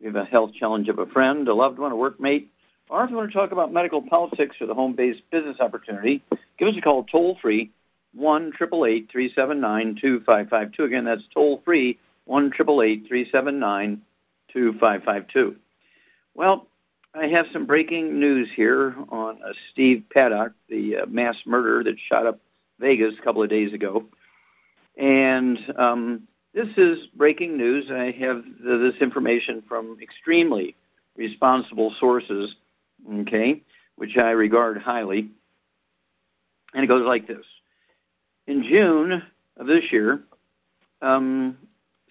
We have a health challenge of a friend, a loved one, a workmate, or if you want to talk about medical politics or the home based business opportunity, give us a call toll free 1 379 2552. Again, that's toll free 1 379 2552. Well, I have some breaking news here on uh, Steve Paddock, the uh, mass murderer that shot up Vegas a couple of days ago. And um, this is breaking news. and I have this information from extremely responsible sources, okay, which I regard highly. And it goes like this. In June of this year, um,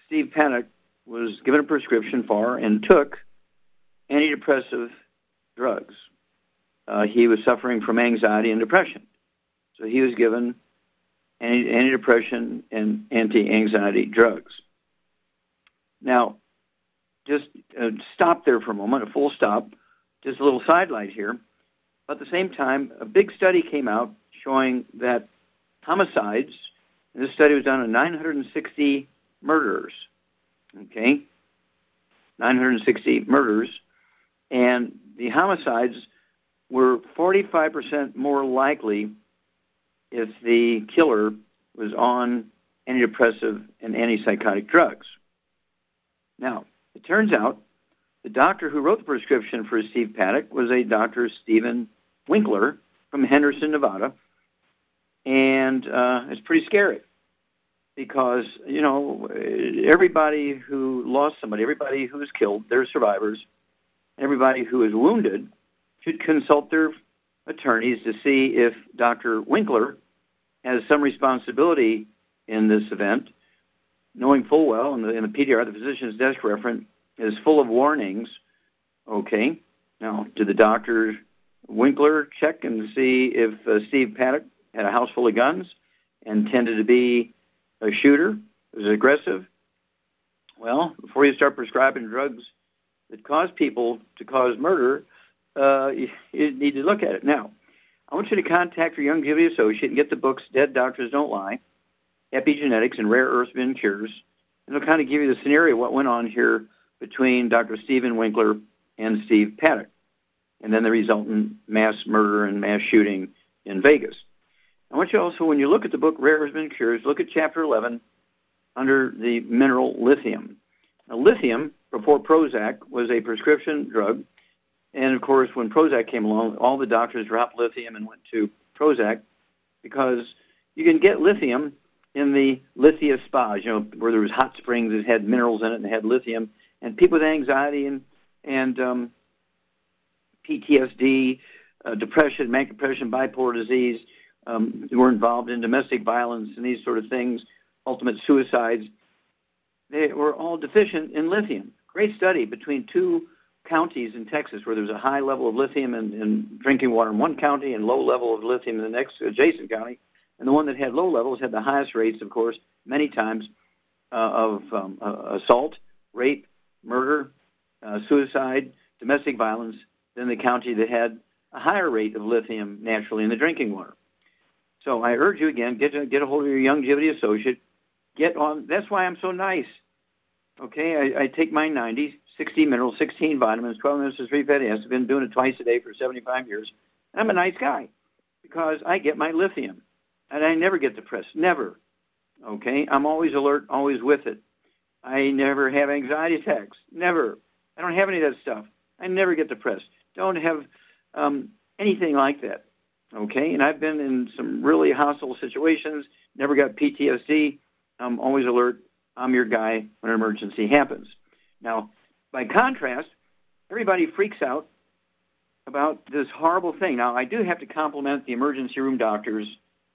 Steve Paddock was given a prescription for and took antidepressive drugs. Uh, he was suffering from anxiety and depression. So he was given antidepressant and anti-anxiety drugs. Now, just uh, stop there for a moment, a full stop, just a little sidelight here. At the same time, a big study came out showing that homicides, this study was done on 960 murderers, okay? 960 murders, and the homicides were 45% more likely if the killer was on antidepressive and antipsychotic drugs. Now, it turns out the doctor who wrote the prescription for Steve Paddock was a Dr. Stephen Winkler from Henderson, Nevada. And uh, it's pretty scary because, you know, everybody who lost somebody, everybody who was killed, they're survivors. Everybody who is wounded should consult their attorneys to see if Dr. Winkler has some responsibility in this event, knowing full well, and the, in the PDR, the physician's desk reference, is full of warnings. Okay, now, did the doctor Winkler check and see if uh, Steve Paddock had a house full of guns and tended to be a shooter, was aggressive? Well, before you start prescribing drugs that cause people to cause murder, uh, you, you need to look at it. Now, I want you to contact your Youngevity associate and get the books Dead Doctors Don't Lie, Epigenetics and Rare Earths Forbidden Cures. And it'll kind of give you the scenario what went on here between Dr. Stephen Winkler and Steve Paddock, and then the resultant mass murder and mass shooting in Vegas. I want you also, when you look at the book Rare Earths Forbidden Cures, look at chapter 11 under the mineral lithium. Now, lithium, before Prozac, was a prescription drug and of course, when Prozac came along, all the doctors dropped lithium and went to Prozac because you can get lithium in the lithia spas, you know, where there was hot springs that had minerals in it and had lithium. And people with anxiety and and um, PTSD, uh, depression, manic depression, bipolar disease, um, who were involved in domestic violence and these sort of things, ultimate suicides, they were all deficient in lithium. Great study between two counties in Texas where there was a high level of lithium in, in drinking water in one county and low level of lithium in the next adjacent county. And the one that had low levels had the highest rates, of course, many times uh, of um, uh, assault, rape, murder, uh, suicide, domestic violence than the county that had a higher rate of lithium naturally in the drinking water. So I urge you again, get a, get a hold of your Youngevity associate. Get on. That's why I'm so nice. Okay, I, I take my 90s 16 minerals, 16 vitamins, 12 minutes of free fatty acids. I've been doing it twice a day for 75 years. And I'm a nice guy because I get my lithium and I never get depressed. Never. Okay? I'm always alert, always with it. I never have anxiety attacks. Never. I don't have any of that stuff. I never get depressed. Don't have um, anything like that. Okay, and I've been in some really hostile situations. Never got PTSD. I'm always alert. I'm your guy when an emergency happens. Now, by contrast, everybody freaks out about this horrible thing. Now, I do have to compliment the emergency room doctors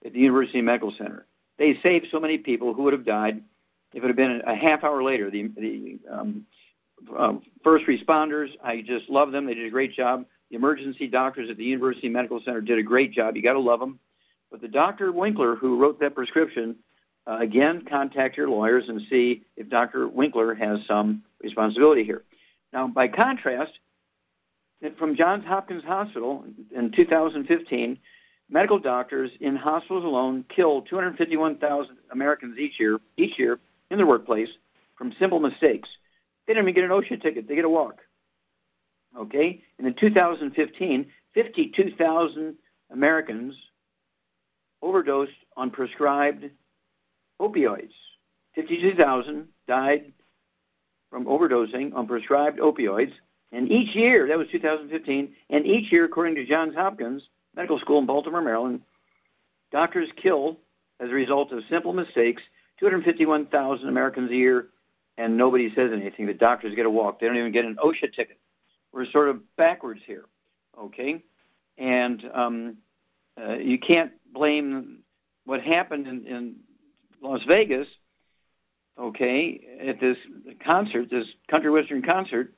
at the University Medical Center. They saved so many people who would have died if it had been a half hour later. The, the um, uh, first responders, I just love them. They did a great job. The emergency doctors at the University Medical Center did a great job. You got to love them. But the Dr. Winkler who wrote that prescription, uh, again, contact your lawyers and see if Dr. Winkler has some responsibility here. Now, by contrast, from Johns Hopkins Hospital in 2015, medical doctors in hospitals alone kill 251,000 Americans each year, each year in their workplace from simple mistakes. They don't even get an OSHA ticket; they get a walk. Okay, and in 2015, 52,000 Americans overdosed on prescribed opioids. 52,000 died from overdosing on prescribed opioids. And each year, that was 2015, and each year, according to Johns Hopkins Medical School in Baltimore, Maryland, doctors kill, as a result of simple mistakes, 251,000 Americans a year, and nobody says anything. The doctors get a walk. They don't even get an OSHA ticket. We're sort of backwards here, okay? And um, uh, you can't blame what happened in, in Las Vegas, okay, at this concert, this country western concert,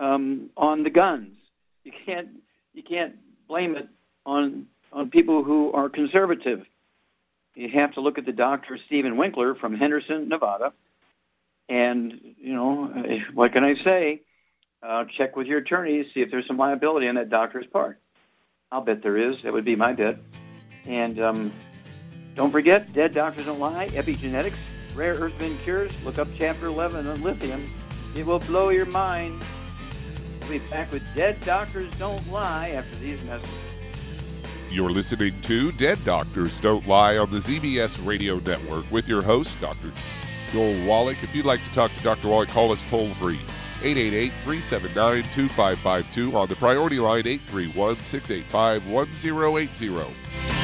um, on the guns. You can't you can't blame it on on people who are conservative. You have to look at the doctor Stephen Winkler from Henderson, Nevada, and you know what can I say? Uh, check with your attorneys, see if there's some liability on that doctor's part. I'll bet there is. That would be my bet. And um, don't forget, Dead Doctors Don't Lie, Epigenetics, Rare Earth Cures. Look up Chapter 11 on lithium. It will blow your mind. We'll be back with Dead Doctors Don't Lie after these messages. You're listening to Dead Doctors Don't Lie on the ZBS Radio Network with your host, Dr. Joel Wallach. If you'd like to talk to Dr. Wallach, call us toll free. 888 379 2552 on the priority line 831 685 1080.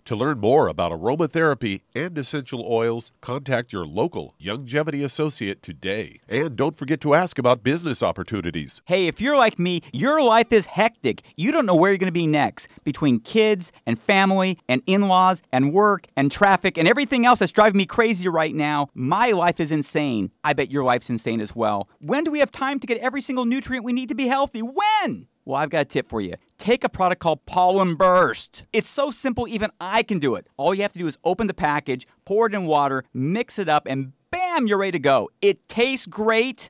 To learn more about aromatherapy and essential oils, contact your local Youngevity associate today. And don't forget to ask about business opportunities. Hey, if you're like me, your life is hectic. You don't know where you're going to be next. Between kids and family and in laws and work and traffic and everything else that's driving me crazy right now, my life is insane. I bet your life's insane as well. When do we have time to get every single nutrient we need to be healthy? When? Well, I've got a tip for you. Take a product called Pollen Burst. It's so simple, even I can do it. All you have to do is open the package, pour it in water, mix it up, and bam, you're ready to go. It tastes great.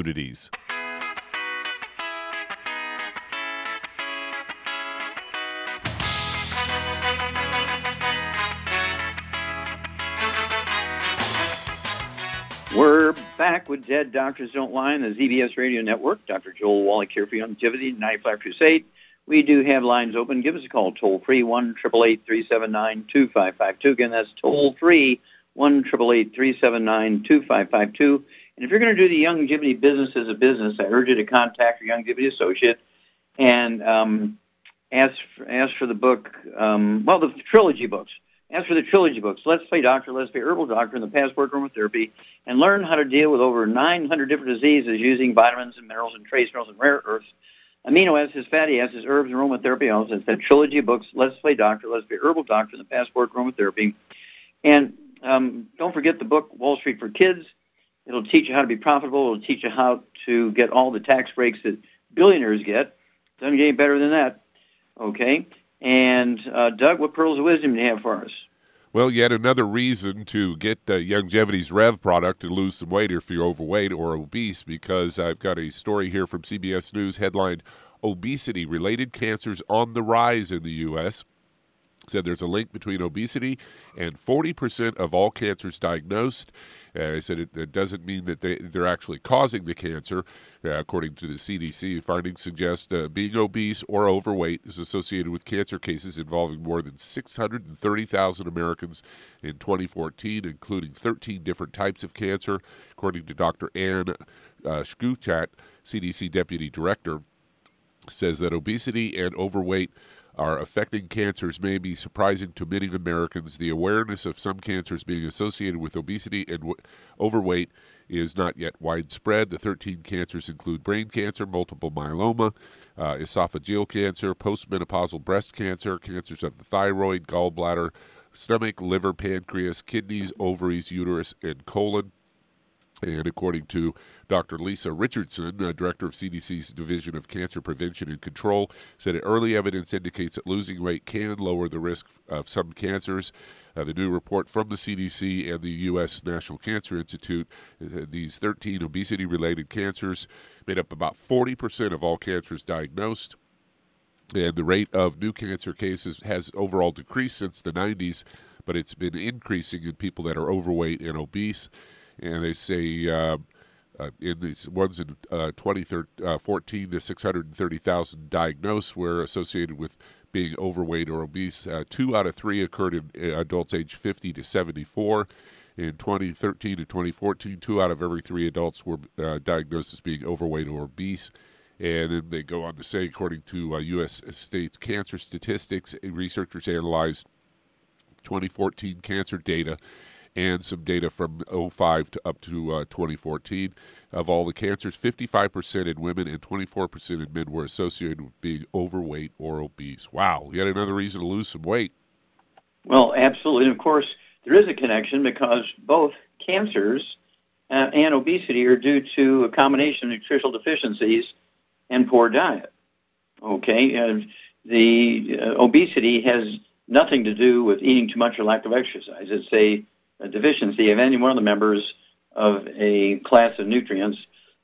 We're back with Dead Doctors Don't Lie on the ZBS Radio Network. Dr. Joel Wallach here for Youngevity, 95 Crusade. We do have lines open. Give us a call, toll free, 1 379 2552. Again, that's toll free, 1 379 2552. And if you're going to do the Young Youngevity business as a business, I urge you to contact your Young Youngevity associate and um, ask, for, ask for the book, um, well, the trilogy books. Ask for the trilogy books, Let's Play Doctor, Let's Play Herbal Doctor, and the Passport Aromatherapy, and learn how to deal with over 900 different diseases using vitamins and minerals and trace minerals and rare earths, amino acids, fatty acids, herbs, and aromatherapy. Also, it's the trilogy books, Let's Play Doctor, Let's Play Herbal Doctor, and the Passport Aromatherapy. And um, don't forget the book, Wall Street for Kids. It'll teach you how to be profitable. It'll teach you how to get all the tax breaks that billionaires get. Doesn't get any better than that. Okay? And uh, Doug, what pearls of wisdom do you have for us? Well, yet another reason to get uh, Youngevity's Rev product to lose some weight if you're overweight or obese, because I've got a story here from CBS News headlined Obesity Related Cancers on the Rise in the U.S. Said there's a link between obesity and 40% of all cancers diagnosed. Uh, I said it, it, doesn't mean that they, they're actually causing the cancer. Uh, according to the CDC, findings suggest uh, being obese or overweight is associated with cancer cases involving more than 630,000 Americans in 2014, including 13 different types of cancer. According to Dr. Anne uh, CDC Deputy Director, says that obesity and overweight are affecting cancers may be surprising to many Americans. The awareness of some cancers being associated with obesity and w- overweight is not yet widespread. The 13 cancers include brain cancer, multiple myeloma, uh, esophageal cancer, postmenopausal breast cancer, cancers of the thyroid, gallbladder, stomach, liver, pancreas, kidneys, ovaries, uterus, and colon. And according to Dr. Lisa Richardson, uh, director of CDC's Division of Cancer Prevention and Control, said early evidence indicates that losing weight can lower the risk of some cancers. Uh, the new report from the CDC and the U.S. National Cancer Institute, uh, these 13 obesity related cancers made up about 40% of all cancers diagnosed. And the rate of new cancer cases has overall decreased since the 90s, but it's been increasing in people that are overweight and obese and they say uh, uh, in these ones in uh, 2014, the 630,000 diagnosed were associated with being overweight or obese. Uh, two out of three occurred in uh, adults aged 50 to 74. In 2013 and 2014, two out of every three adults were uh, diagnosed as being overweight or obese. And then they go on to say, according to uh, U.S. states cancer statistics, researchers analyzed 2014 cancer data and some data from 05 to up to uh, 2014. Of all the cancers, 55% in women and 24% in men were associated with being overweight or obese. Wow, yet another reason to lose some weight. Well, absolutely. And of course, there is a connection because both cancers uh, and obesity are due to a combination of nutritional deficiencies and poor diet. Okay, and the uh, obesity has nothing to do with eating too much or lack of exercise. It's a a deficiency of any one of the members of a class of nutrients.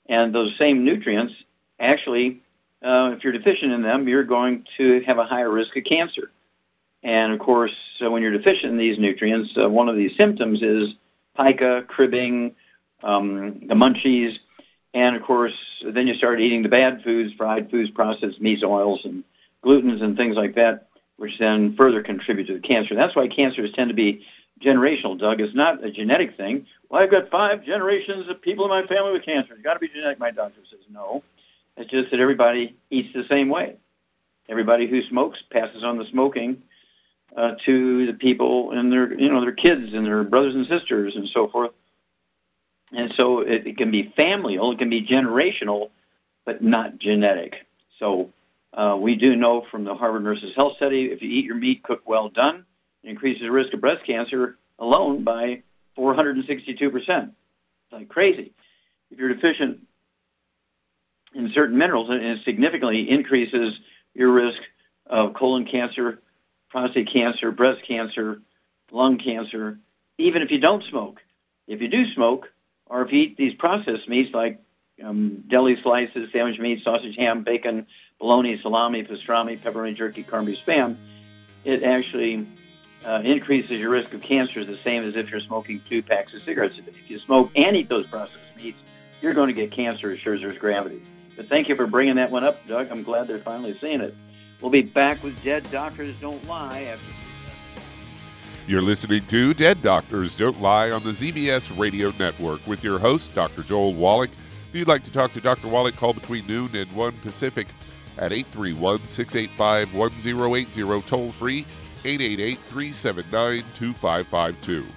And those same nutrients, actually, uh, if you're deficient in them, you're going to have a higher risk of cancer. And of course, uh, when you're deficient in these nutrients, uh, one of these symptoms is pica, cribbing, um, the munchies, and of course, then you start eating the bad foods, fried foods, processed meats, oils, and glutens, and things like that, which then further contribute to the cancer. That's why cancers tend to be generational, Doug. It's not a genetic thing. Well, I've got five generations of people in my family with cancer. It's got to be genetic. My doctor says no. It's just that everybody eats the same way. Everybody who smokes passes on the smoking uh, to the people and their, you know, their kids and their brothers and sisters and so forth. And so it, it can be familial, it can be generational, but not genetic. So uh, we do know from the Harvard Nurses Health Study, if you eat your meat cooked well done, increases risk of breast cancer alone by 462%. It's like crazy. If you're deficient in certain minerals, it significantly increases your risk of colon cancer, prostate cancer, breast cancer, lung cancer, even if you don't smoke. If you do smoke, or if you eat these processed meats like um, deli slices, sandwich meat, sausage, ham, bacon, bologna, salami, pastrami, pepperoni, jerky, corned beef, spam, it actually uh, increases your risk of cancer is the same as if you're smoking two packs of cigarettes. a day. If you smoke and eat those processed meats, you're going to get cancer as sure as there's gravity. But thank you for bringing that one up, Doug. I'm glad they're finally seeing it. We'll be back with Dead Doctors Don't Lie after. You're listening to Dead Doctors Don't Lie on the ZBS Radio Network with your host, Dr. Joel Wallach. If you'd like to talk to Dr. Wallach, call between noon and 1 Pacific at 831 685 1080, toll free 888 379 2552.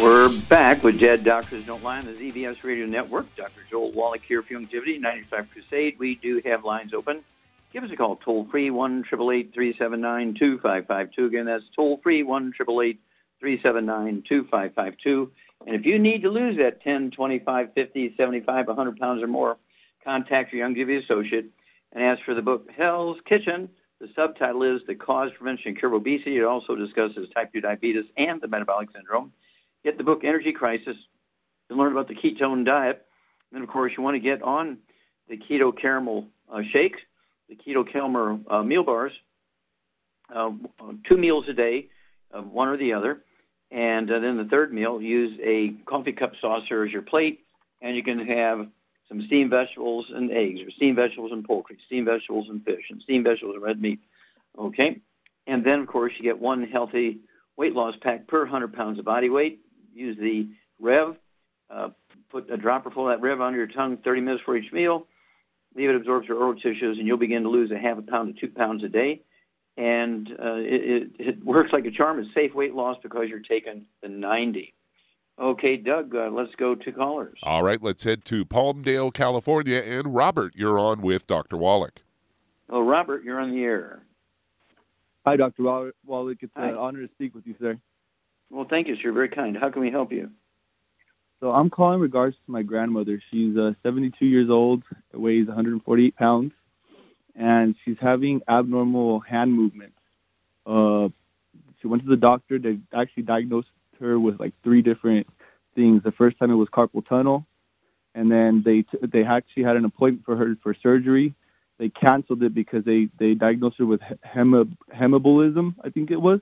We're back with Dead Doctors Don't Lie on the ZBS Radio Network. Dr. Joel Wallach here Youngevity, 95 Crusade. We do have lines open. Give us a call, toll free, 1 379 2552. Again, that's toll free, 1 379 2552. And if you need to lose that 10, 25, 50, 75, 100 pounds or more, contact your Youngevity associate and ask for the book Hell's Kitchen. The subtitle is The Cause, Prevention, and Cure of Obesity. It also discusses type 2 diabetes and the metabolic syndrome get the book Energy Crisis to learn about the ketone diet. And then, of course, you want to get on the keto caramel uh, shakes, the keto caramel uh, meal bars, uh, two meals a day, one or the other. And uh, then the third meal, use a coffee cup saucer as your plate, and you can have some steamed vegetables and eggs, or steamed vegetables and poultry, steamed vegetables and fish, and steamed vegetables and red meat. Okay? And then, of course, you get one healthy weight loss pack per 100 pounds of body weight. Use the Rev. Uh, put a dropper full of that Rev under your tongue 30 minutes for each meal. Leave it absorbs your oral tissues, and you'll begin to lose a half a pound to two pounds a day. And uh, it, it, it, works like a charm. It's safe weight loss because you're taking the 90. Okay, Doug, uh, let's go to callers. All right, let's head to Palmdale, California. And Robert, you're on with Dr. Wallach. Oh, Robert, you're on the air. Hi, Dr. Wallach. It's Hi. an honor to speak with you, sir. Well, thank you, sir. You're very kind. How can we help you? So I'm calling regards to my grandmother. She's uh, 72 years old, weighs 148 pounds, and she's having abnormal hand movements. Uh, she went to the doctor. They actually diagnosed her with like three different things. The first time it was carpal tunnel, and then they t- they actually had an appointment for her for surgery. They canceled it because they they diagnosed her with hem- hemebolism, I think it was,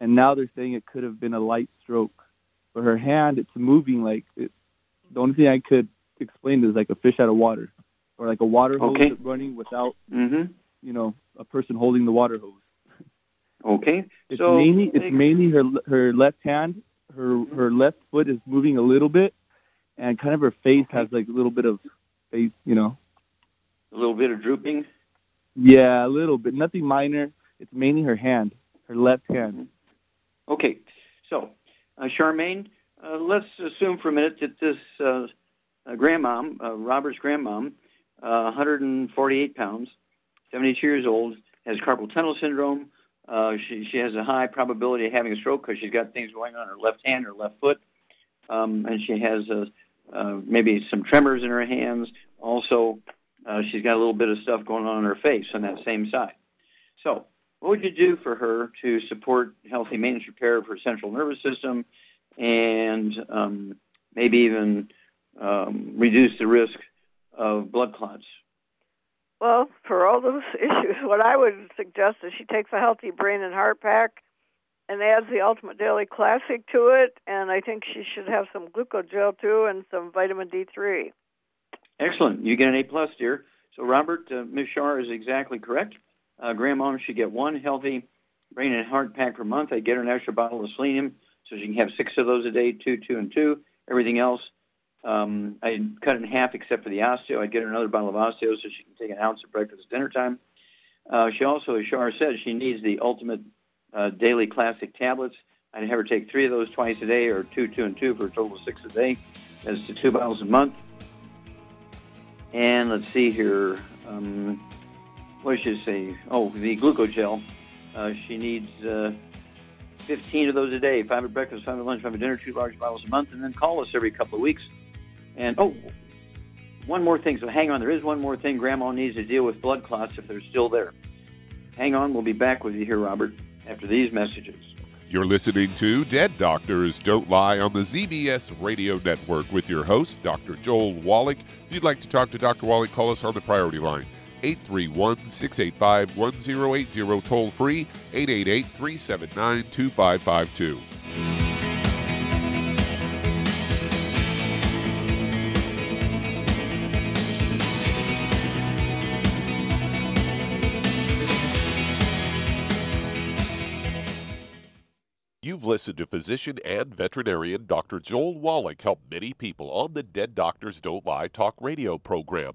and now they're saying it could have been a light stroke. But her hand, it's moving like it, the only thing I could explain is like a fish out of water, or like a water hose okay. running without, mm-hmm. you know, a person holding the water hose. Okay. It's so mainly it's mainly her her left hand. Her her left foot is moving a little bit, and kind of her face has like a little bit of face, you know. A little bit of drooping. Yeah, a little bit. Nothing minor. It's mainly her hand, her left hand. Okay. So, uh, Charmaine, uh, let's assume for a minute that this uh, uh grandmom, uh, Robert's grandmom, 148 uh, pounds, 72 years old, has carpal tunnel syndrome she, she has a high probability of having a stroke because she's got things going on her left hand or left foot. Um, and she has maybe some tremors in her hands. Also, she's got a little bit of stuff going on in her face on that same side. So, what would you do for her to support healthy maintenance repair of her central nervous system and um, maybe even um, reduce the risk of blood clots? Well, for all those issues, what I would suggest is she takes a healthy brain and heart pack and adds the Ultimate Daily Classic to it. And I think she should have some glucogel too and some vitamin D3. Excellent. You get an A plus, dear. So, Robert, uh, Ms. Shar is exactly correct. Uh, grandma should get one healthy brain and heart pack per month. I get her an extra bottle of selenium so she can have six of those a day, two, two, and two. Everything else um, I cut in half except for the osteo. I'd get her another bottle of osteo so she can take an ounce at breakfast dinner time. Uh, she also, as Shar said, she needs the ultimate uh, daily classic tablets. I'd have her take three of those twice a day or two, two, and two for a total of six a day. That's two bottles a month. And let's see here. Um, what should I say? Oh, the glucogel. Uh, she needs uh, 15 of those a day, five at breakfast, five at lunch, five at dinner, two large bottles a month, and then call us every couple of weeks and oh, one more thing. So hang on. There is one more thing. Grandma needs to deal with blood clots if they're still there. Hang on. We'll be back with you here, Robert, after these messages. You're listening to Dead Doctors Don't Lie on the ZBS Radio Network with your host, Dr. Joel Wallach. If you'd like to talk to Dr. Wallach, call us on the priority line. 831 685 1080, toll free 888 379 2552. You've listened to physician and veterinarian Dr. Joel Wallach help many people on the Dead Doctors Don't Lie talk radio program.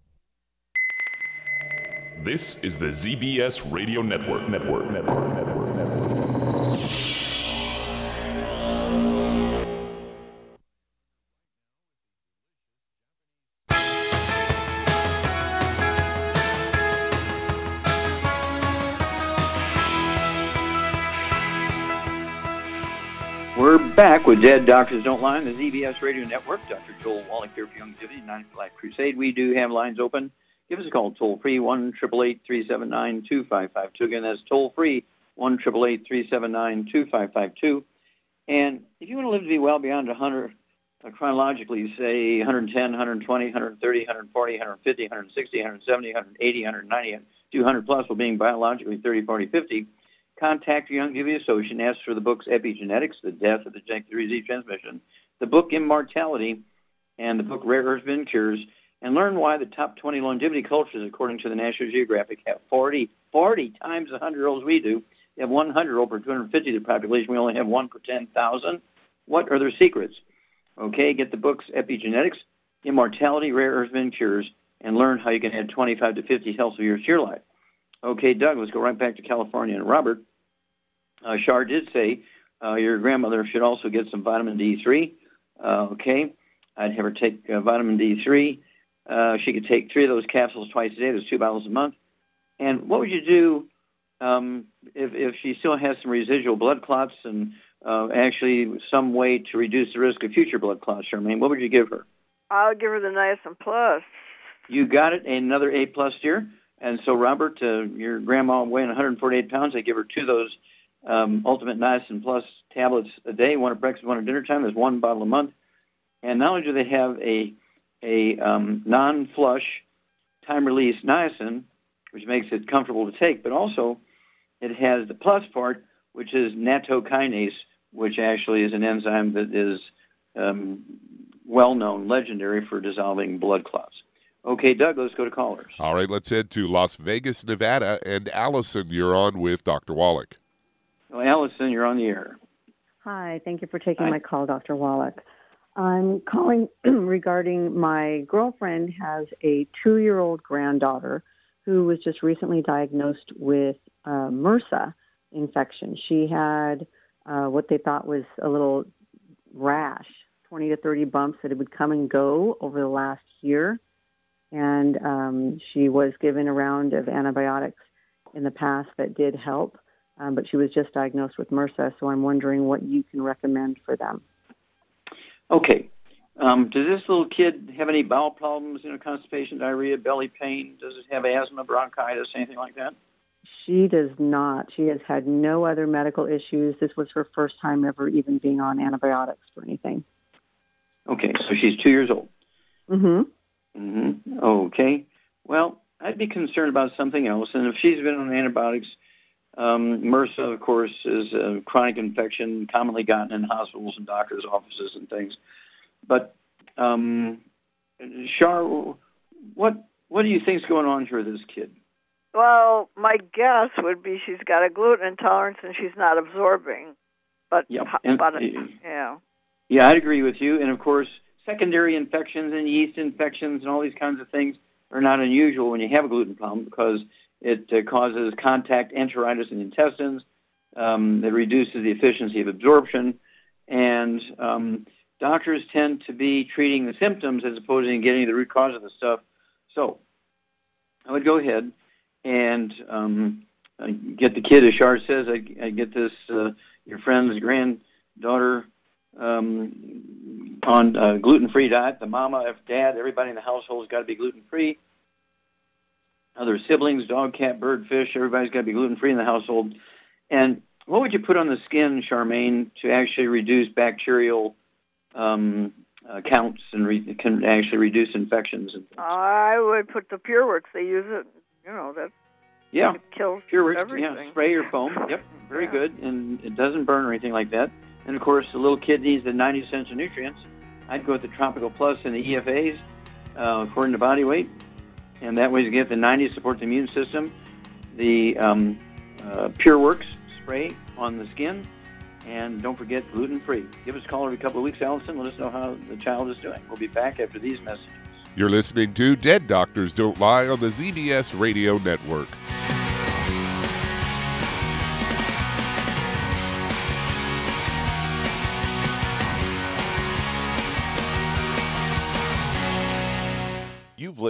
This is the ZBS Radio Network. Network. Network. Network. Network. We're back with Dead Doctors Don't Lie on the ZBS Radio Network. Dr. Joel Wallach here for Youngevity, Nine Life Crusade. We do have lines open. Give us a call toll free, 1 379 2552. Again, that's toll free, 1 379 2552. And if you want to live to be well beyond 100, uh, chronologically, say 110, 120, 130, 140, 150, 160, 170, 180, 190, 200 plus, while being biologically 30, 40, 50, contact your Youngevity associate and ask for the books Epigenetics, The Death of the Genetic Disease Transmission, the book Immortality, and the book Rare Earth Forbidden Cures, and learn why the top 20 longevity cultures, according to the National Geographic, have 40, 40 times the 100 year olds we do. They have 100 over 250 of the population. We only have one per 10,000. What are their secrets? Okay, get the books Epigenetics, Immortality, Rare Earth Cures, and learn how you can add 25 to 50 healthy years to your life. Okay, Doug, let's go right back to California. And Robert, uh, Shar did say uh, your grandmother should also get some vitamin D3. Uh, okay, I'd have her take uh, vitamin D3. Uh, she could take three of those capsules twice a day. There's two bottles a month. And what would you do um, if, if she still has some residual blood clots and uh, actually some way to reduce the risk of future blood clots, Charmaine? What would you give her? I'll give her the niacin plus. You got it, another A plus dear. And so, Robert, uh, your grandma weighing 148 pounds, I give her two of those um, Ultimate Niacin Plus tablets a day, one at breakfast, one at dinner time. There's one bottle a month. And not only do they have a a um, non-flush time-release niacin, which makes it comfortable to take, but also it has the plus part, which is nattokinase, which actually is an enzyme that is um, well-known, legendary for dissolving blood clots. Okay, Doug, let's go to callers. All right, let's head to Las Vegas, Nevada. And Allison, you're on with Dr. Wallach. Well, Allison, you're on the air. Hi, thank you for taking Hi. my call, Dr. Wallach. I'm calling regarding my girlfriend has a two year old granddaughter who was just recently diagnosed with uh, MRSA infection. She had uh, what they thought was a little rash, 20 to 30 bumps that would come and go over the last year. And um, she was given a round of antibiotics in the past that did help, um, but she was just diagnosed with MRSA. So I'm wondering what you can recommend for them. Okay. Um, does this little kid have any bowel problems, you know, constipation, diarrhea, belly pain? Does it have asthma, bronchitis, anything like that? She does not. She has had no other medical issues. This was her first time ever even being on antibiotics for anything. Okay, so she's two years old. Mm-hmm. hmm Okay. Well, I'd be concerned about something else. And if she's been on antibiotics, um, MRSA, of course, is a chronic infection commonly gotten in hospitals and doctors' offices and things. But um, Char, what what do you think's going on here with this kid? Well, my guess would be she's got a gluten intolerance and she's not absorbing. But, Yep. And- but yeah. Yeah, I'd agree with you. And of course, secondary infections and yeast infections and all these kinds of things are not unusual when you have a gluten problem because it uh, causes contact enteritis in the intestines. Um, it reduces the efficiency of absorption, and um, doctors tend to be treating the symptoms as opposed to getting the root cause of the stuff. So, I would go ahead and um, uh, get the kid, as Shar says, I, I get this uh, your friend's granddaughter um, on a gluten-free diet. The mama, if dad, everybody in the household's got to be gluten-free. Other siblings, dog, cat, bird, fish, everybody's got to be gluten-free in the household. And what would you put on the skin, Charmaine, to actually reduce bacterial um, uh, counts and re- can actually reduce infections? And, I would put the PureWorks. They use it. You know that yeah, it kills pure everything. yeah, spray your foam. Yep, very good, and it doesn't burn or anything like that. And of course, the little kid needs the 90 cents of nutrients. I'd go with the Tropical Plus and the EFAs uh, according to body weight, and that way you get the 90 to support the immune system. The um, uh, PureWorks spray on the skin, and don't forget gluten free. Give us a call every couple of weeks, Allison. Let us know how the child is doing. We'll be back after these messages. You're listening to Dead Doctors Don't Lie on the ZBS Radio Network.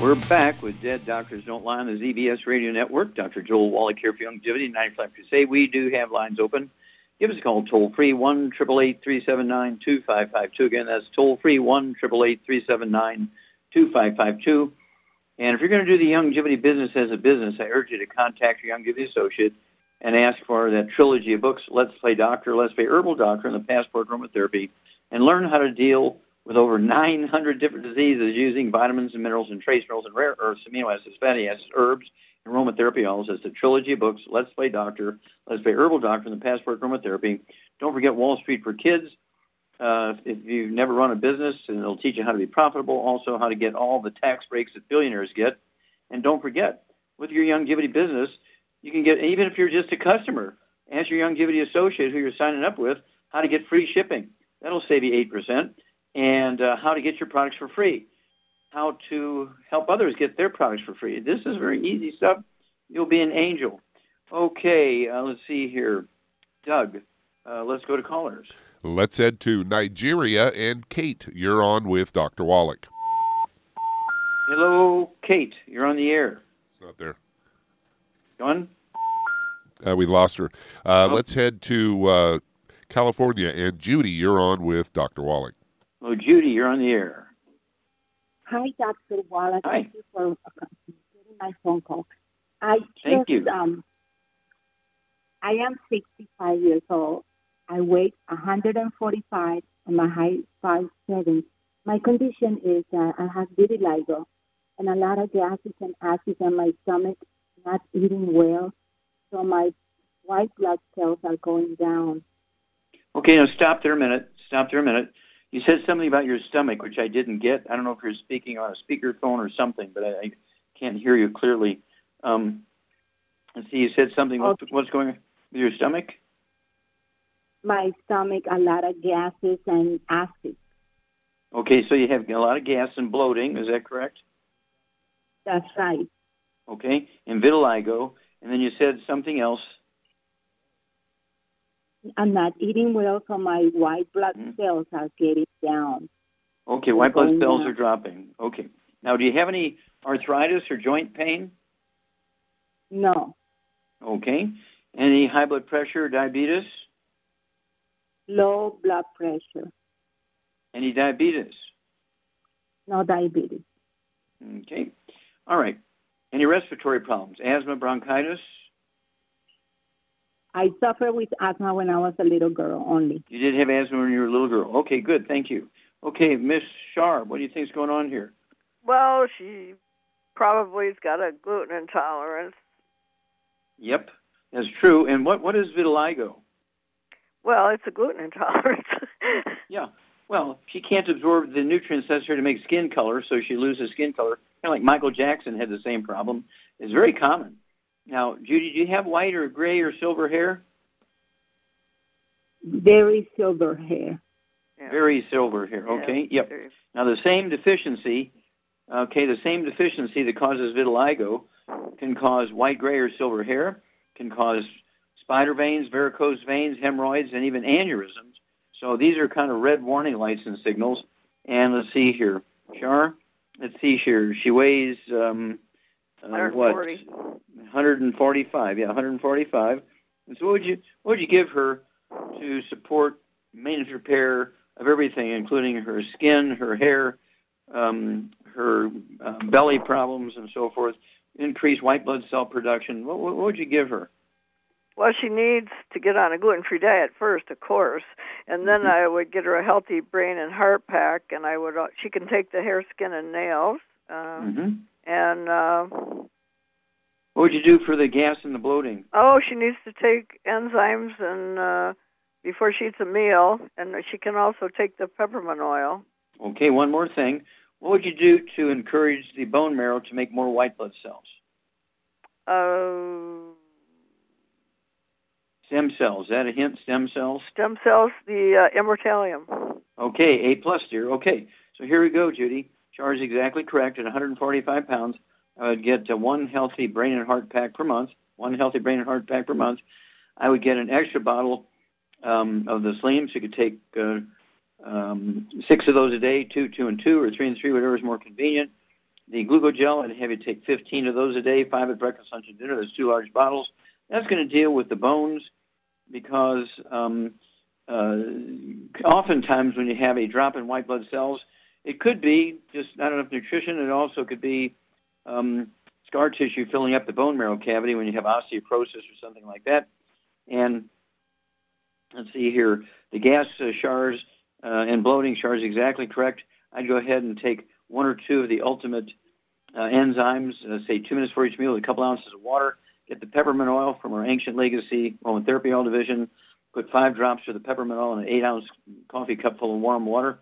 We're back with Dead Doctors Don't Lie on the ZBS Radio Network. Dr. Joel Wallach here for Youngevity, 95 Crusade. We do have lines open. Give us a call toll free, 1 379 2552. Again, that's toll free, 1 379 2552. And if you're going to do the Youngevity business as a business, I urge you to contact your Youngevity associate and ask for that trilogy of books, Let's Play Doctor, Let's Play Herbal Doctor, and the Passport Aromatherapy, and learn how to deal with over 900 different diseases using vitamins and minerals and trace minerals and rare earths, amino acids, fatty acids, herbs, and aromatherapy oils. It's the trilogy of books, Let's Play Doctor, Let's Play Herbal Doctor, and the Passport Aromatherapy. Don't forget Wall Street for Kids. Uh, if you've never run a business, and it'll teach you how to be profitable, also how to get all the tax breaks that billionaires get. And don't forget, with your Youngevity business, you can get, even if you're just a customer, ask your Youngevity associate who you're signing up with how to get free shipping. That'll save you 8%. And uh, how to get your products for free. How to help others get their products for free. This is very easy stuff. You'll be an angel. Okay, uh, let's see here. Doug, uh, let's go to callers. Let's head to Nigeria. And Kate, you're on with Dr. Wallach. Hello, Kate. You're on the air. It's not there. Gone? Uh, we lost her. Uh, oh. Let's head to uh, California. And Judy, you're on with Dr. Wallach. Oh, Judy, you're on the air. Hi, Dr. Wallach. Hi. Thank you for getting my phone call. I just, Thank you. Um, I am 65 years old. I weigh 145 and my height 5'7". My condition is that I have vitiligo and a lot of gases and acids in my stomach, not eating well. So my white blood cells are going down. Okay, now stop there a minute. Stop there a minute. You said something about your stomach, which I didn't get. I don't know if you're speaking on a speakerphone or something, but I, I can't hear you clearly. Um, let's see, you said something. Okay. What's, what's going on with your stomach? My stomach, a lot of gases and acid. Okay, so you have a lot of gas and bloating. Is that correct? That's right. Okay, and vitiligo. And then you said something else. I'm not eating well, so my white blood mm-hmm. cells are getting down. Okay, white blood cells down. are dropping. Okay. Now, do you have any arthritis or joint pain? No. Okay. Any high blood pressure or diabetes? Low blood pressure. Any diabetes? No diabetes. Okay. All right. Any respiratory problems? Asthma, bronchitis? I suffered with asthma when I was a little girl only. You did have asthma when you were a little girl. Okay, good. Thank you. Okay, Miss Sharp, what do you think is going on here? Well, she probably's got a gluten intolerance. Yep, that's true. And what what is vitiligo? Well, it's a gluten intolerance. yeah. Well, she can't absorb the nutrients necessary to make skin color, so she loses skin color. Kind of like Michael Jackson had the same problem. It's very common. Now, Judy, do you have white or gray or silver hair? Very silver hair. Yeah. Very silver hair. Okay. Yeah, yep. Very... Now, the same deficiency, okay, the same deficiency that causes vitiligo can cause white, gray, or silver hair, can cause spider veins, varicose veins, hemorrhoids, and even aneurysms. So these are kind of red warning lights and signals. And let's see here. Char, let's see here. She weighs um, uh, what? 145. Yeah, 145. And so, what would you what would you give her to support maintenance repair of everything, including her skin, her hair, um, her uh, belly problems, and so forth? Increase white blood cell production. What, what, what would you give her? Well, she needs to get on a gluten-free diet first, of course, and then mm-hmm. I would get her a healthy brain and heart pack, and I would. Uh, she can take the hair, skin, and nails. Uh, mm-hmm. And uh, what would you do for the gas and the bloating? Oh, she needs to take enzymes and uh, before she eats a meal, and she can also take the peppermint oil. Okay, one more thing. What would you do to encourage the bone marrow to make more white blood cells? Uh, stem cells. Is that a hint? Stem cells. Stem cells. The uh, immortalium. Okay, A plus, dear. Okay, so here we go, Judy. Charge exactly correct at 145 pounds. I would get one healthy brain and heart pack per month. One healthy brain and heart pack per month. I would get an extra bottle um, of the Slim, so you could take uh, um, six of those a day, two, two, and two, or three and three, whatever is more convenient. The glucogel, I'd have you take 15 of those a day, five at breakfast, lunch, and dinner. There's two large bottles. That's going to deal with the bones because um, uh, oftentimes when you have a drop in white blood cells, it could be just not enough nutrition. It also could be um, scar tissue filling up the bone marrow cavity when you have osteoporosis or something like that. And let's see here, the gas uh, shards uh, and bloating shards exactly correct. I'd go ahead and take one or two of the ultimate uh, enzymes, uh, say two minutes for each meal, with a couple ounces of water. Get the peppermint oil from our Ancient Legacy Aromatherapy Oil Division. Put five drops of the peppermint oil in an eight ounce coffee cup full of warm water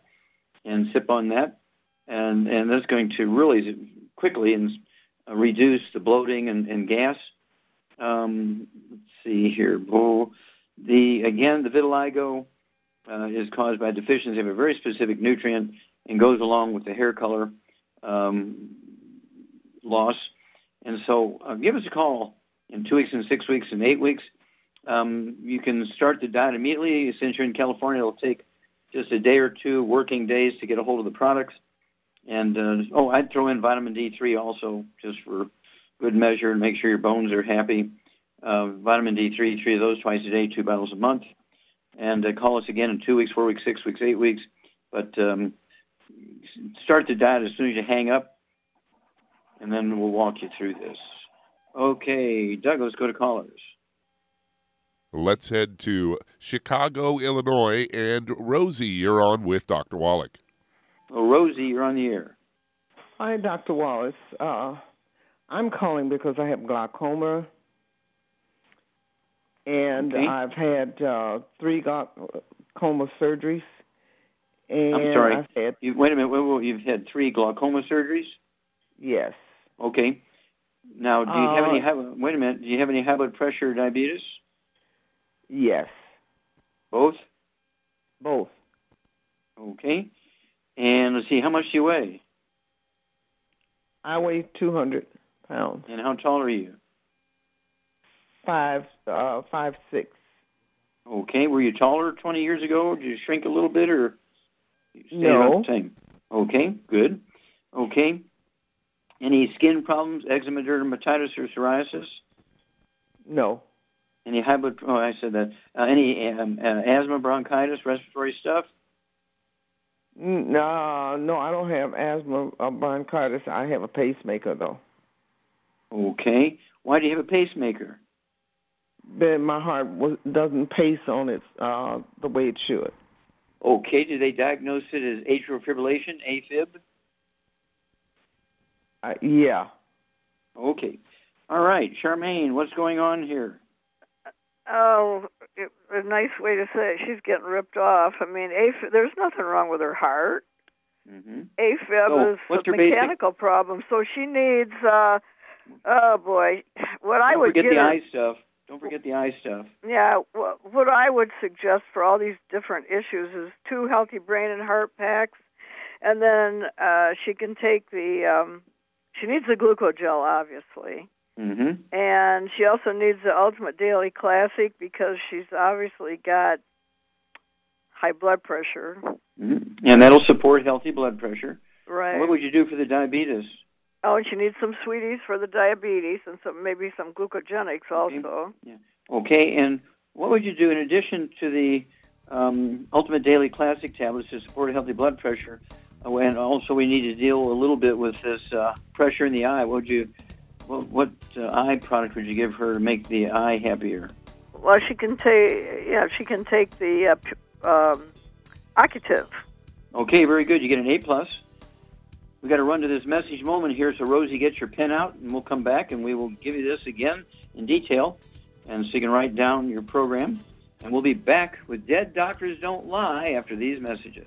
and sip on that, and and that's going to really quickly and reduce the bloating and, and gas. Um, let's see here. Oh, the again, the vitiligo uh, is caused by deficiency of a very specific nutrient and goes along with the hair color um, loss. And so, uh, give us a call in two weeks, and six weeks, and eight weeks. Um, you can start the diet immediately. Since you're in California, it'll take just a day or two working days to get a hold of the products. And uh, oh, I'd throw in vitamin D3 also, just for good measure, and make sure your bones are happy. Uh, vitamin D3, three of those twice a day, two bottles a month. And uh, call us again in two weeks, four weeks, six weeks, eight weeks. But um, start the diet as soon as you hang up, and then we'll walk you through this. Okay, Doug, let's go to callers. Let's head to Chicago, Illinois, and Rosie, you're on with Dr. Wallach. Oh, Rosie, you're on the air. Hi, Dr. Wallace. Uh, I'm calling because I have glaucoma, and Okay. I've had uh, three glaucoma surgeries. And I'm sorry. I've had You, wait a minute. Wait, wait, you've had three glaucoma surgeries. yes, Okay. Now, do you have Uh, any? High, wait a minute. Do you have any high blood pressure or diabetes? Yes, Both. both. Okay. And let's see. How much do you weigh? I weigh 200 pounds, And how tall are you? five, uh, five six. Okay. Were you taller 20 years ago? Did you shrink a little bit, or stay No. about the same? Okay. Good. Okay. Any skin problems? Eczema, dermatitis, or psoriasis? No, Any blood? Oh, I said that. Uh, any um, uh, asthma, bronchitis, respiratory stuff? No, no. I don't have asthma or bronchitis. I have a pacemaker though. Okay. Why do you have a pacemaker? But my heart was, doesn't pace on it uh, the way it should. Okay. Did they diagnose it as atrial fibrillation, AFib? Uh, yeah. Okay. All right, Charmaine, what's going on here? Oh, it, a nice way to say it. She's getting ripped off. I mean, AFib, there's nothing wrong with her heart. Mm-hmm. AFib So, is a her basic- mechanical problem, so she needs. uh Oh boy, what I Don't would forget get the eye stuff. Don't forget the eye stuff. Yeah, what I would suggest for all these different issues is two healthy brain and heart packs, and then uh, she can take the. Um, she needs the glucogel, obviously, Mm-hmm. and she also needs the Ultimate Daily Classic because she's obviously got high blood pressure. hmm And that'll support healthy blood pressure. Right. What would you do for the diabetes? Oh, and she needs some sweeties for the diabetes and some maybe some glucogenics also. Yeah. Okay, and what would you do in addition to the um, Ultimate Daily Classic tablets to support healthy blood pressure? Oh, and also, we need to deal a little bit with this uh, pressure in the eye. What would you, what, what uh, eye product would you give her to make the eye happier? Well, she can take yeah, she can take the uh, um, Occutive. Okay, very good. You get an A plus. We got to run to this message moment here, so Rosie, get your pen out, and we'll come back and we will give you this again in detail, and so you can write down your program. And we'll be back with Dead Doctors Don't Lie after these messages.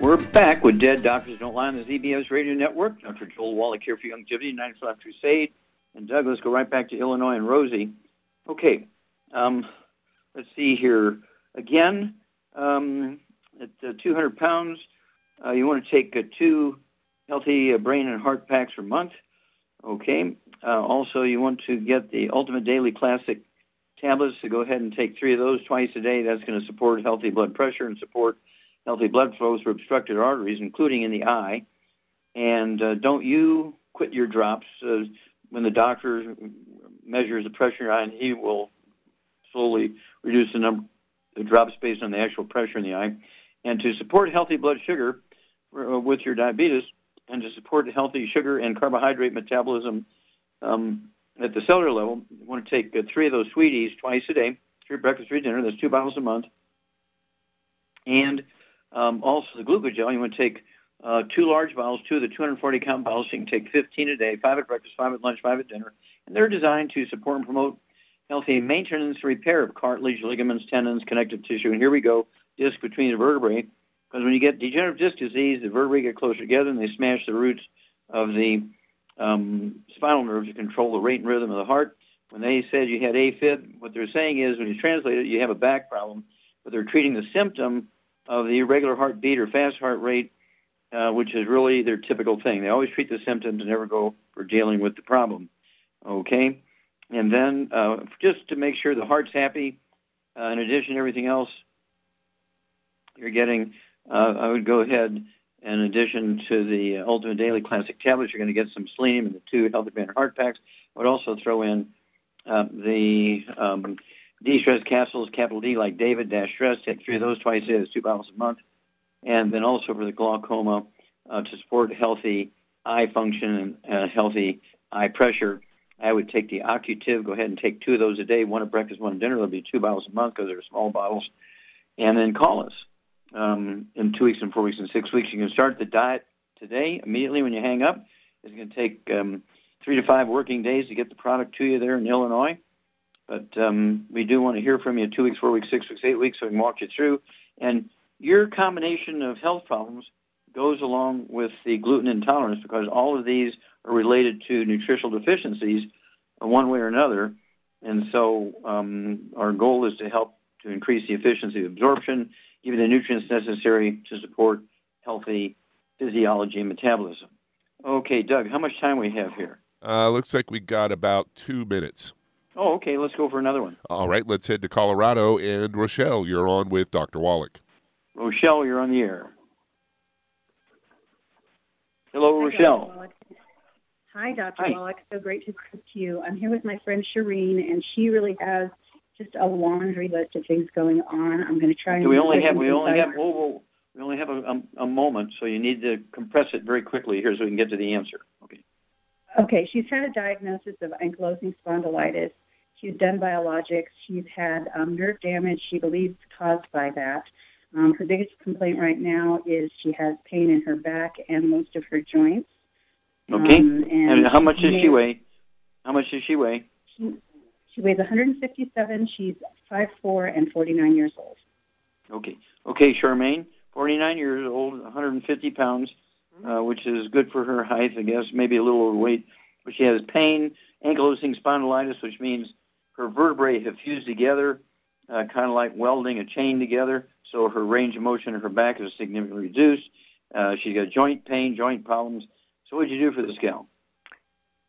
We're back with Dead Doctors Don't Lie on the ZBS Radio Network. Dr. Joel Wallach here for Youngevity, 95 Crusade. And Doug, let's go right back to Illinois and Rosie. Okay, um, let's see here. Again, um, at uh, 200 pounds, uh, you want to take uh, two healthy uh, brain and heart packs per month. Okay. Uh, also, you want to get the Ultimate Daily Classic tablets to go ahead and take three of those twice a day. That's going to support healthy blood pressure and support healthy blood flow through obstructed arteries, including in the eye. And uh, don't you quit your drops. Uh, when the doctor measures the pressure in your eye, and he will slowly reduce the number the drops based on the actual pressure in the eye. And to support healthy blood sugar uh, with your diabetes, and to support healthy sugar and carbohydrate metabolism um, at the cellular level, you want to take uh, three of those sweeties twice a day, three breakfast, three dinner. That's two bottles a month. And um, also, the glucogel, you want to take uh, two large bottles, two of the 240 count bottles. So you can take 15 a day, five at breakfast, five at lunch, five at dinner. And they're designed to support and promote healthy maintenance repair of cartilage, ligaments, tendons, connective tissue. And here we go, disc between the vertebrae. Because when you get degenerative disc disease, the vertebrae get closer together and they smash the roots of the um, spinal nerves to control the rate and rhythm of the heart. When they said you had AFib, what they're saying is when you translate it, you have a back problem, but they're treating the symptom of the irregular heartbeat or fast heart rate, uh, which is really their typical thing. They always treat the symptoms and never go for dealing with the problem. Okay? And then uh, just to make sure the heart's happy, uh, in addition to everything else, you're getting, uh, I would go ahead, in addition to the Ultimate Daily Classic tablets, you're going to get some selenium and the two Healthy Brain Heart Packs. I would also throw in uh, the um, D-stress capsules, capital D, like David dash stress. Take three of those twice a day. Two bottles a month. And then also for the glaucoma, uh, to support healthy eye function and uh, healthy eye pressure, I would take the Occutive. Go ahead and take two of those a day, one at breakfast, one at dinner. That'll be two bottles a month because they're small bottles. And then call us um, in two weeks and four weeks and six weeks. You can start the diet today, immediately when you hang up. It's going to take um, three to five working days to get the product to you there in Illinois. But um, we do want to hear from you two weeks, four weeks, six weeks, eight weeks, so we can walk you through. And your combination of health problems goes along with the gluten intolerance because all of these are related to nutritional deficiencies one way or another. And so um, our goal is to help to increase the efficiency of absorption, give you the nutrients necessary to support healthy physiology and metabolism. Okay, Doug, how much time we have here? Uh, looks like we got about two minutes. Oh, okay. Let's go for another one. All right, let's head to Colorado. And Rochelle, you're on with Dr. Wallach. Rochelle, you're on the air. Hello, Rochelle. Hi, Dr. Hi. Wallach. So great to speak to you. I'm here with my friend Shireen, and she really has just a laundry list of things going on. I'm going to try and. we only have we only have whoa, whoa, we only have a, a, a moment, so you need to compress it very quickly here so we can get to the answer. Okay. Okay, she's had a diagnosis of ankylosing spondylitis. She's done biologics. She's had um, nerve damage. She believes caused by that. Um, her biggest complaint right now is she has pain in her back and most of her joints. Okay. Um, and, and how much does she weigh? How much does she weigh? She, she weighs 157. She's 5'4 and 49 years old. Okay. Okay, Charmaine, 49 years old, 150 pounds, uh, which is good for her height, I guess, maybe a little overweight. But she has pain, ankylosing spondylitis, which means her vertebrae have fused together, uh, kind of like welding a chain together. So her range of motion in her back is significantly reduced. Uh, she's got joint pain, joint problems. So what would you do for this gal?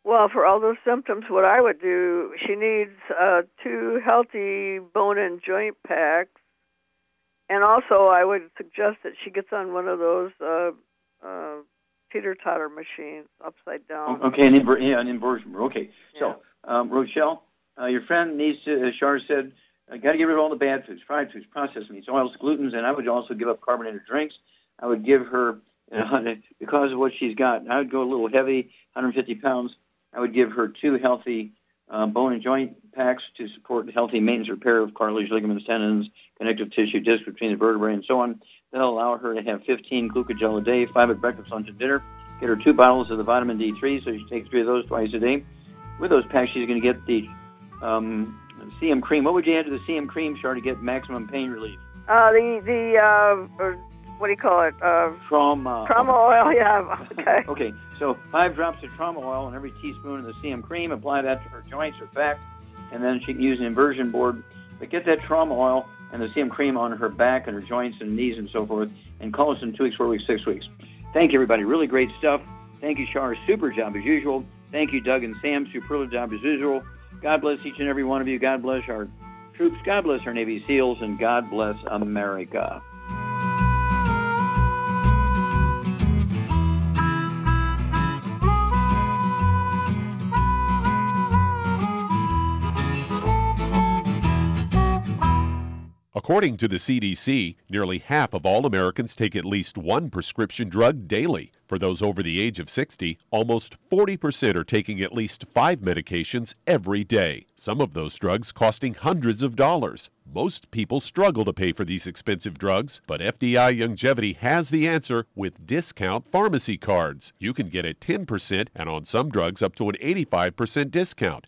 Well, for all those symptoms, what I would do, she needs uh, two healthy bone and joint packs, and also I would suggest that she gets on one of those uh, uh, teeter totter machines, upside down. Okay, an, inver- yeah, an inversion. Okay, so um, Rochelle, uh, your friend needs to, as Shar said, uh, got to get rid of all the bad foods, fried foods, processed meats, oils, glutens, and I would also give up carbonated drinks. I would give her, uh, because of what she's got, I would go a little heavy, 150 pounds. I would give her two healthy uh, bone and joint packs to support healthy maintenance repair of cartilage, ligaments, tendons, connective tissue, disc between the vertebrae, and so on. That'll allow her to have 15 glucogel a day, five at breakfast, lunch, and dinner. Get her two bottles of the vitamin D3, so she takes three of those twice a day. With those packs, she's going to get the um, CM cream. What would you add to the CM cream, Char, to get maximum pain relief? Uh, the the uh, what do you call it? Uh, Trauma. trauma oil. Yeah. Okay. Okay, so five drops of trauma oil in every teaspoon of the CM cream. Apply that to her joints or back, and then she can use an inversion board. But get that trauma oil and the CM cream on her back and her joints and knees and so forth, and call us in two weeks, four weeks, six weeks. Thank you, everybody. Really great stuff. Thank you, Char. Super job as usual. Thank you, Doug and Sam. Superlative job as usual. God bless each and every one of you. God bless our troops. God bless our Navy SEALs, and God bless America. According to the CDC, nearly half of all Americans take at least one prescription drug daily. For those over the age of 60, almost 40% are taking at least five medications every day, some of those drugs costing hundreds of dollars. Most people struggle to pay for these expensive drugs, but FDI Youngevity has the answer with discount pharmacy cards. You can get a 10% and on some drugs up to an 85% discount